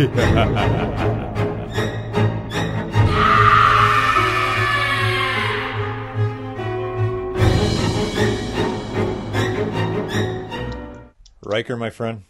Riker, my friend.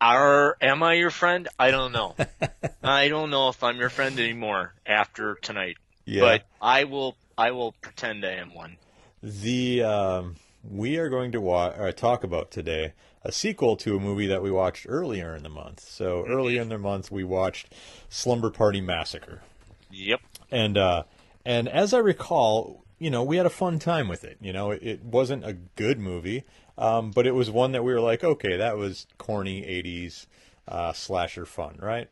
Are am I your friend? I don't know. I don't know if I'm your friend anymore after tonight. Yeah. But I will. I will pretend I am one. The um, we are going to wa- uh, talk about today a sequel to a movie that we watched earlier in the month. So earlier in the month, we watched Slumber Party Massacre, Yep. and uh, and as I recall, you know, we had a fun time with it. You know, it, it wasn't a good movie, um, but it was one that we were like, okay, that was corny '80s uh, slasher fun, right?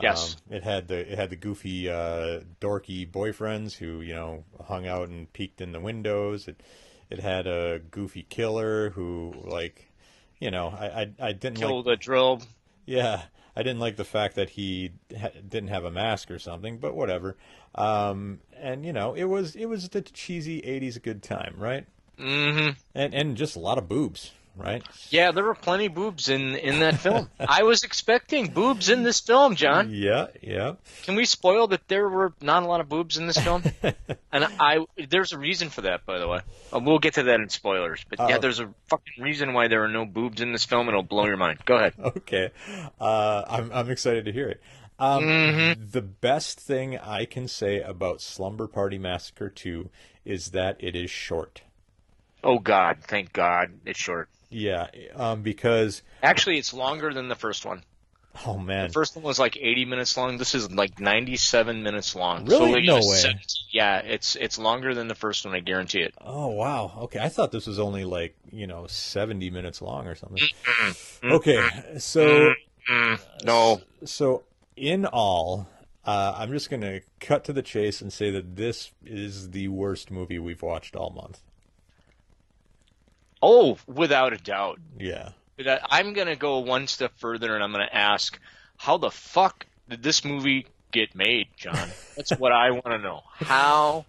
Yes. Um, it had the it had the goofy, uh, dorky boyfriends who you know hung out and peeked in the windows. It it had a goofy killer who like, you know, I I, I didn't Kill like the drill. yeah I didn't like the fact that he ha- didn't have a mask or something, but whatever. Um, and you know, it was it was the cheesy '80s good time, right? Mm-hmm. And and just a lot of boobs, right? Yeah, there were plenty of boobs in in that film. I was expecting boobs in this film, John. Yeah, yeah. Can we spoil that there were not a lot of boobs in this film? and I there's a reason for that, by the way. Uh, we'll get to that in spoilers. But yeah, Oh. there's a fucking reason why there are no boobs in this film. It'll blow your mind. Go ahead. Okay, uh, I'm I'm excited to hear it. Um, Mm-hmm. The best thing I can say about Slumber Party Massacre 2 is that it is short. Oh God, thank God, it's short. Yeah, um, because Actually, it's longer than the first one. oh man, The first one was like 80 minutes long. This is like 97 minutes long. Really? like, No way. 17 Yeah, it's it's longer than the first one. I guarantee it. oh wow, okay, I thought this was only like you know 70 minutes long or something. Okay, so no, so in all, uh, I'm just gonna cut to the chase and say that this is the worst movie we've watched all month. Oh, without a doubt. Yeah. I'm gonna go one step further, and I'm gonna ask, how the fuck did this movie get made, John? That's what I want to know. How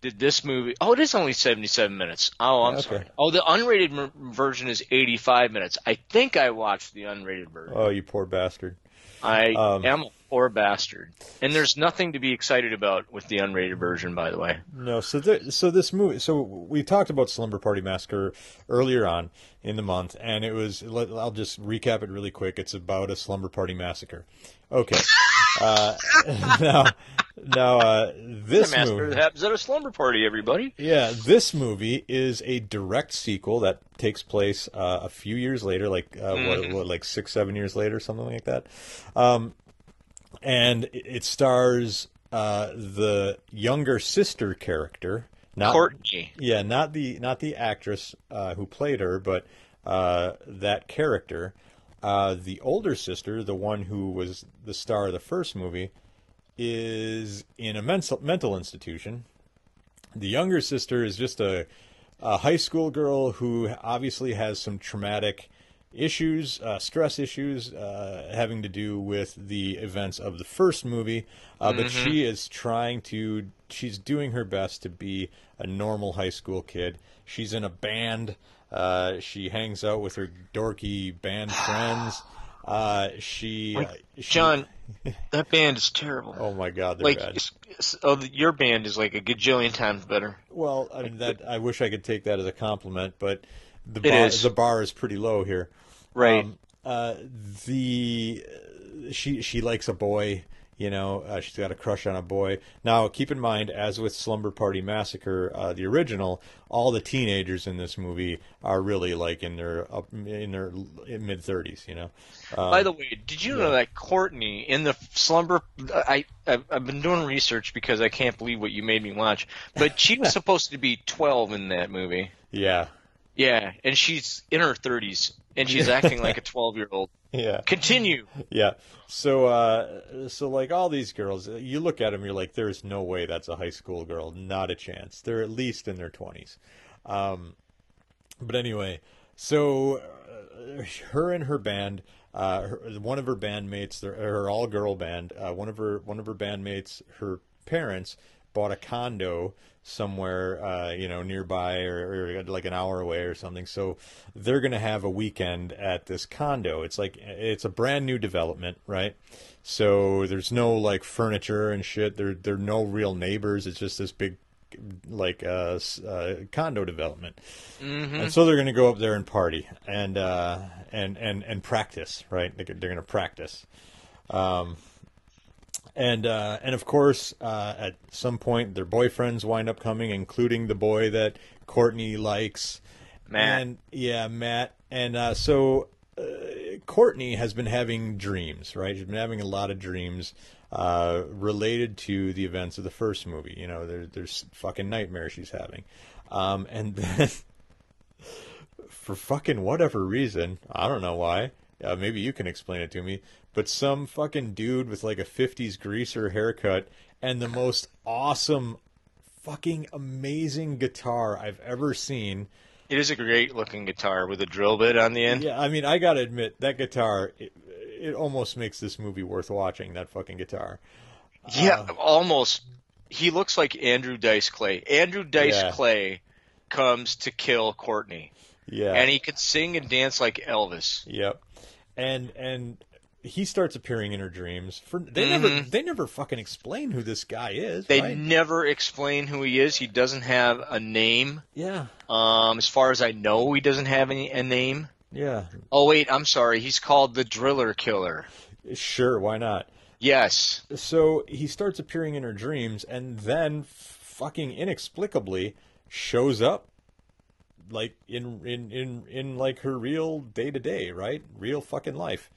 did this movie? Oh, it is only 77 minutes. Oh, I'm Okay. sorry. Oh, the unrated m- version is 85 minutes. I think I watched the unrated version. Oh, you poor bastard. I Um, am a poor bastard. And there's nothing to be excited about with the unrated version, by the way. No, so th- so this movie. So we talked about Slumber Party Massacre earlier on in the month, and it was. I'll just recap it really quick. It's about a slumber party massacre. Okay. uh, now, now uh, this master movie. that happens at a slumber party, everybody. Yeah, this movie is a direct sequel that takes place uh, a few years later, like uh, what, what, like six, seven years later, something like that. Um, and it, it stars uh, the younger sister character, not Courtney. yeah, not the not the actress uh, who played her, but uh, that character. Uh, the older sister, the one who was the star of the first movie, is in a mental mental institution. The younger sister is just a, a high school girl who obviously has some traumatic issues, uh, stress issues, uh, having to do with the events of the first movie. Uh, But she is trying to, she's doing her best to be a normal high school kid. She's in a band. Uh, she hangs out with her dorky band friends. Uh, she, uh, she, John, that band is terrible. Oh my God, they're like, bad. it's- it's- oh, the- your band is like a gajillion times better. Well, I mean that I wish I could take that as a compliment, but the It bar, is. the bar is pretty low here. Right. Um, uh, the she she likes a boy. You know, uh, she's got a crush on a boy. Now, keep in mind, as with Slumber Party Massacre, uh, the original, all the teenagers in this movie are really like in their up, in their mid thirties. You know. Um, By the way, did you know that Courtney in the slumber? I I've, I've been doing research because I can't believe what you made me watch. But she was supposed to be 12 in that movie. yeah, Yeah, and she's in her 30s, and she's acting like a 12 year old. Yeah. Continue. Yeah. So, uh, so like all these girls, you look at them, you're like, there's no way that's a high school girl. Not a chance. They're at least in their twenties. Um, but anyway, so uh, her and her band, uh, her, one of her bandmates, her all girl band, uh, one of her one of her bandmates, her parents bought a condo somewhere, uh, you know, nearby or, or, like an hour away or something. So they're going to have a weekend at this condo. It's like it's a brand new development, right? So there's no like furniture and shit. There there're no real neighbors. It's just this big like uh, uh condo development. Mm-hmm. And so they're going to go up there and party and uh and and and practice, right? They're, they're going to practice. Um and uh, and of course, uh, at some point, their boyfriends wind up coming, including the boy that Courtney likes, Matt. And yeah, Matt. And uh, so uh, Courtney has been having dreams, right? She's been having a lot of dreams uh, related to the events of the first movie. You know, there, there's fucking nightmares she's having, um, and then for fucking whatever reason, I don't know why, uh, maybe you can explain it to me, but some fucking dude with like a 50s greaser haircut and the most awesome, fucking amazing guitar I've ever seen. It is a great looking guitar with a drill bit on the end. Yeah, I mean, I gotta admit, that guitar, it, it almost makes this movie worth watching, that fucking guitar. Yeah, uh, almost. He looks like Andrew Dice Clay. Andrew Dice yeah. Clay comes to kill Courtney. Yeah. And he could sing and dance like Elvis. Yep and and he starts appearing in her dreams. For they mm-hmm. never they never fucking explain who this guy is. They right? never explain who he is. He doesn't have a name. Yeah. Um, as far as I know, he doesn't have any a name. Yeah. Oh wait, I'm sorry. He's called the Driller Killer. Sure, why not? Yes. So he starts appearing in her dreams, and then fucking inexplicably shows up like in in in in like her real day to day, right? Real fucking life.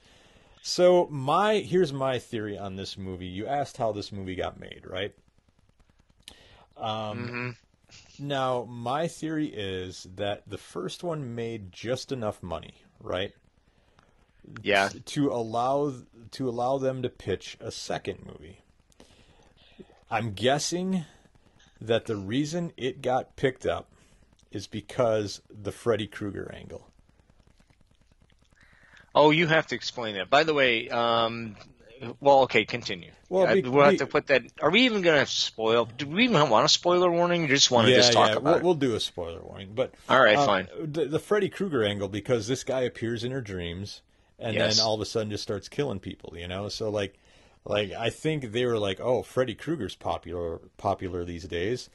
So my here's my theory on this movie. You asked how this movie got made, right? Um, mm-hmm. Now my theory is that the first one made just enough money, right? Yeah. T- to allow to allow them to pitch a second movie. I'm guessing that the reason it got picked up is because the Freddy Krueger angle. Oh, you have to explain that. By the way, um, well, okay, continue. Well, we, will have to put that. Are we even going to spoil? Do we even want a spoiler warning? You just want to yeah, just talk yeah. about we'll, it? We'll do a spoiler warning, but all right, um, fine. The, the, Freddy Krueger angle because this guy appears in her dreams and yes. then all of a sudden just starts killing people. You know, so like, like I think they were like, oh, Freddy Krueger's popular popular these days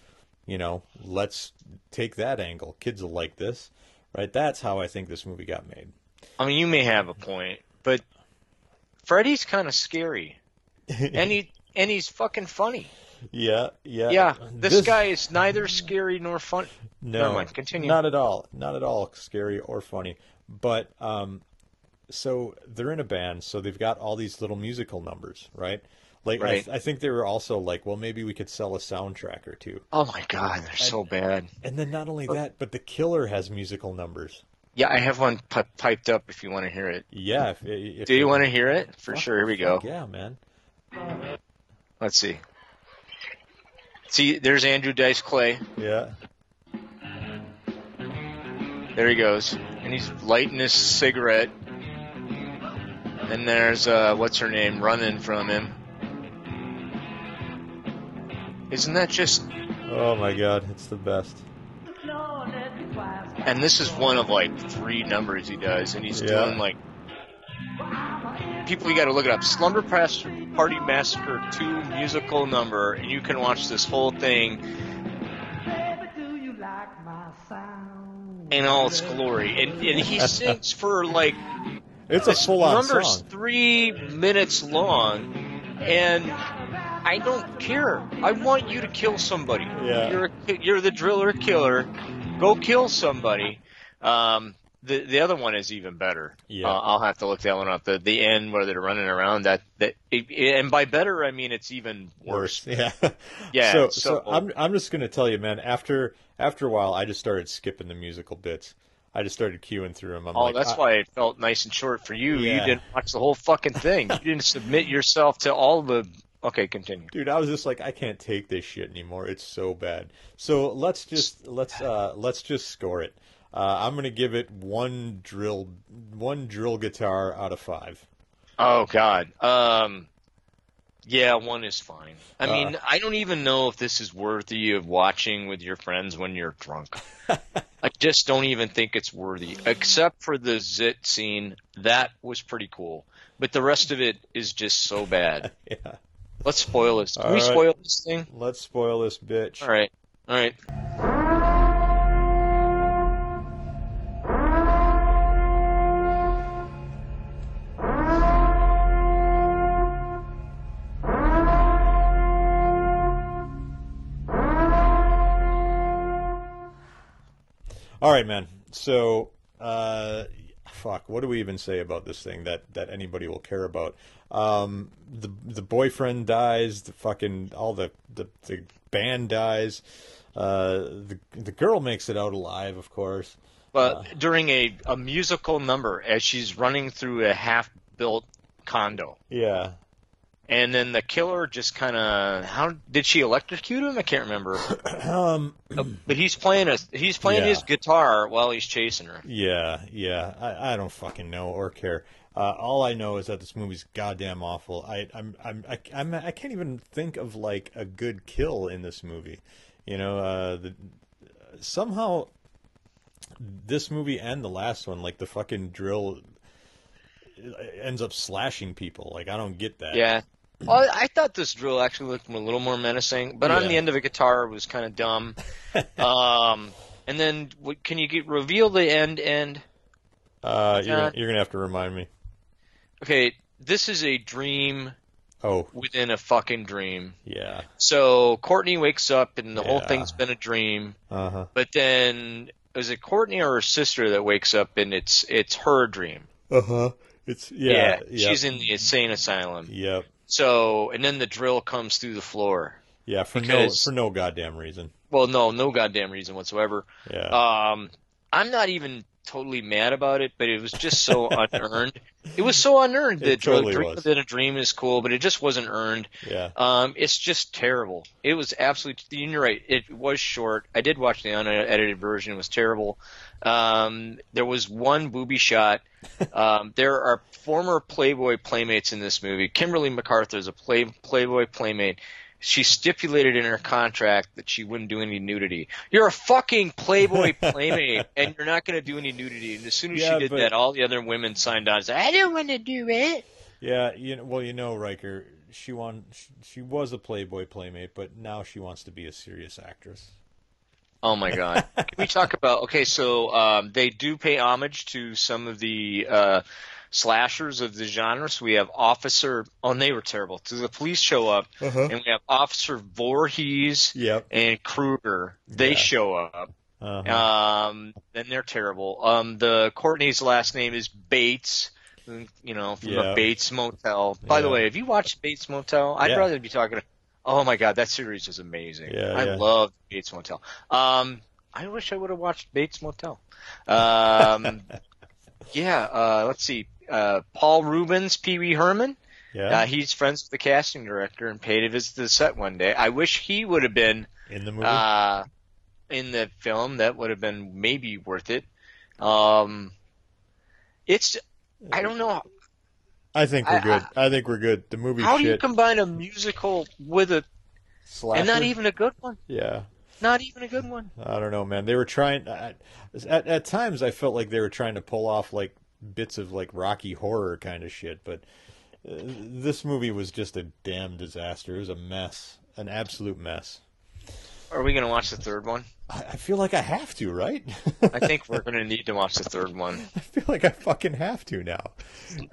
you know, let's take that angle. Kids will like this, right? That's how I think this movie got made. I mean, you may have a point, but Freddy's kind of scary, and he and he's fucking funny. Yeah, yeah, yeah. This, this... guy is neither scary nor funny. No, mind, continue. Not at all. Not at all scary or funny. But um, so they're in a band, so they've got all these little musical numbers, right? Like right. I, th- I, think they were also like, well, maybe we could sell a soundtrack or two. Oh my god, they're and, so bad. And then not only oh. that, but the killer has musical numbers. Yeah, I have one p- piped up. If you want to hear it. Yeah. If, if Do you, you want to hear it? For sure. Here we go. Yeah, man. Let's see. See, there's Andrew Dice Clay. Yeah. There he goes, and he's lighting his cigarette. And there's uh, what's her name running from him. Isn't that just... Oh my god, it's the best. And this is one of like three numbers he does, and he's yeah. doing like... People, you gotta look it up. Slumber Party Massacre 2 musical number, and you can watch this whole thing in all its glory. And, and he sings for like. It's a full on song. Number's three minutes long, and I don't care. I want you to kill somebody. Yeah. You're you're the driller killer. Go kill somebody. Um, the the other one is even better. Yeah. Uh, I'll have to look that one up. The the end where they're running around that that it, and by better I mean it's even worse. Yeah. yeah. So, so, so I'm I'm just gonna tell you, man. After after a while, I just started skipping the musical bits. I just started queuing through them. I'm oh, like, that's I, why it felt nice and short for you. Yeah. You didn't watch the whole fucking thing. you didn't submit yourself to all the Okay, continue. Dude, I was just like, I can't take this shit anymore. It's so bad. So let's just let's uh let's just score it. Uh, I'm gonna give it one drill one drill guitar out of five. Oh God. Um. Yeah, one is fine. I uh, mean, I don't even know if this is worthy of watching with your friends when you're drunk. I just don't even think it's worthy, except for the zit scene. That was pretty cool, but the rest of it is just so bad. yeah. Let's spoil this. Can All we right. spoil this thing? Let's spoil this bitch. All right, all right. All right, man. So, uh, fuck. What do we even say about this thing that that anybody will care about? Um, the the boyfriend dies. The fucking all the the, the band dies. Uh, the the girl makes it out alive, of course. But during a, a musical number, as she's running through a half built condo, Yeah. And then the killer just kind of how did she electrocute him? I can't remember. Um. But he's playing a he's playing Yeah. his guitar while he's chasing her. Yeah. Yeah. I, I don't fucking know or care. Uh, all I know is that this movie's goddamn awful. I I'm I'm I, I'm I can't even think of like a good kill in this movie. You know, uh, the somehow this movie and the last one, like the fucking drill, ends up slashing people. Like I don't get that. Yeah. Well, I thought this drill actually looked a little more menacing, but on the end of a guitar was kind of dumb. um, and then what- can you get reveal the end end? Uh, you're gonna, you're gonna have to remind me. Okay, this is a dream Oh within a fucking dream. yeah. So Courtney wakes up and the whole thing's been a dream. Uh huh. But then is it Courtney or her sister that wakes up and it's it's her dream? Uh huh. It's yeah. yeah. she's in the insane asylum. Yep. So and then the drill comes through the floor. Yeah. For Because- no for no goddamn reason. Well, no, no goddamn reason whatsoever. Yeah. Um, I'm not even totally mad about it, but it was just so unearned. It was so unearned that totally dream within a dream is cool, but it just wasn't earned. yeah. Um, it's just terrible. It was absolutely. You're right. It was short. I did watch the unedited version. It was terrible. Um, there was one booby shot. Um, there are former Playboy playmates in this movie. Kimberly McArthur is a play, Playboy playmate. She stipulated in her contract that she wouldn't do any nudity. You're a fucking Playboy playmate, and you're not going to do any nudity. And as soon as Yeah, she did but- that, all the other women signed on. and said, I don't want to do it. Yeah. You know. Well, you know, Riker. She won. She, she was a Playboy playmate, but now she wants to be a serious actress. Oh my god! Can we talk about? Okay, so um, they do pay homage to some of the uh, slashers of the genre. So we have Officer. Oh, and they were terrible. So the police show up, Uh-huh. and we have Officer Voorhees Yep. and Kruger. They Yeah. show up. Uh-huh. Um, and they're terrible. Um, the Courtney's last name is Bates. You know, from Yeah. the Bates Motel. By the way, have you watched Bates Motel? I'd Yeah. rather be talking. Oh my god, that series is amazing. Yeah, I yeah. love Bates Motel. Um, I wish I would have watched Bates Motel. Um, yeah. Uh, let's see. Uh, Paul Reubens, Pee Wee Herman. yeah. Uh, he's friends with the casting director and paid to visit to the set one day. I wish he would have been in the movie. uh, in the film. That would have been maybe worth it. Um, it's I don't know I think we're I- good. I, think we're good. The movie how do you combine a musical with a Slasher? and not even a good one. Yeah. Not even a good one. I don't know, man. They were trying. At, at at times, I felt like they were trying to pull off like bits of like Rocky horror kind of shit, but uh, this movie was just a damn disaster. It was a mess, an absolute mess. Are we gonna watch the third one? I, I feel like I have to, right? I think we're gonna need to watch the third one. I feel like I fucking have to now.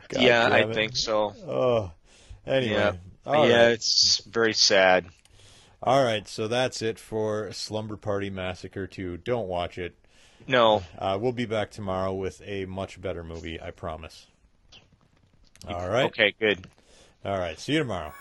God yeah, I think so. Oh, anyway. Yeah. Yeah, right. it's very sad. All right. So that's it for Slumber Party Massacre 2. Don't watch it. No, Uh, we'll be back tomorrow with a much better movie. I promise. All right. okay, good. All right. See you tomorrow.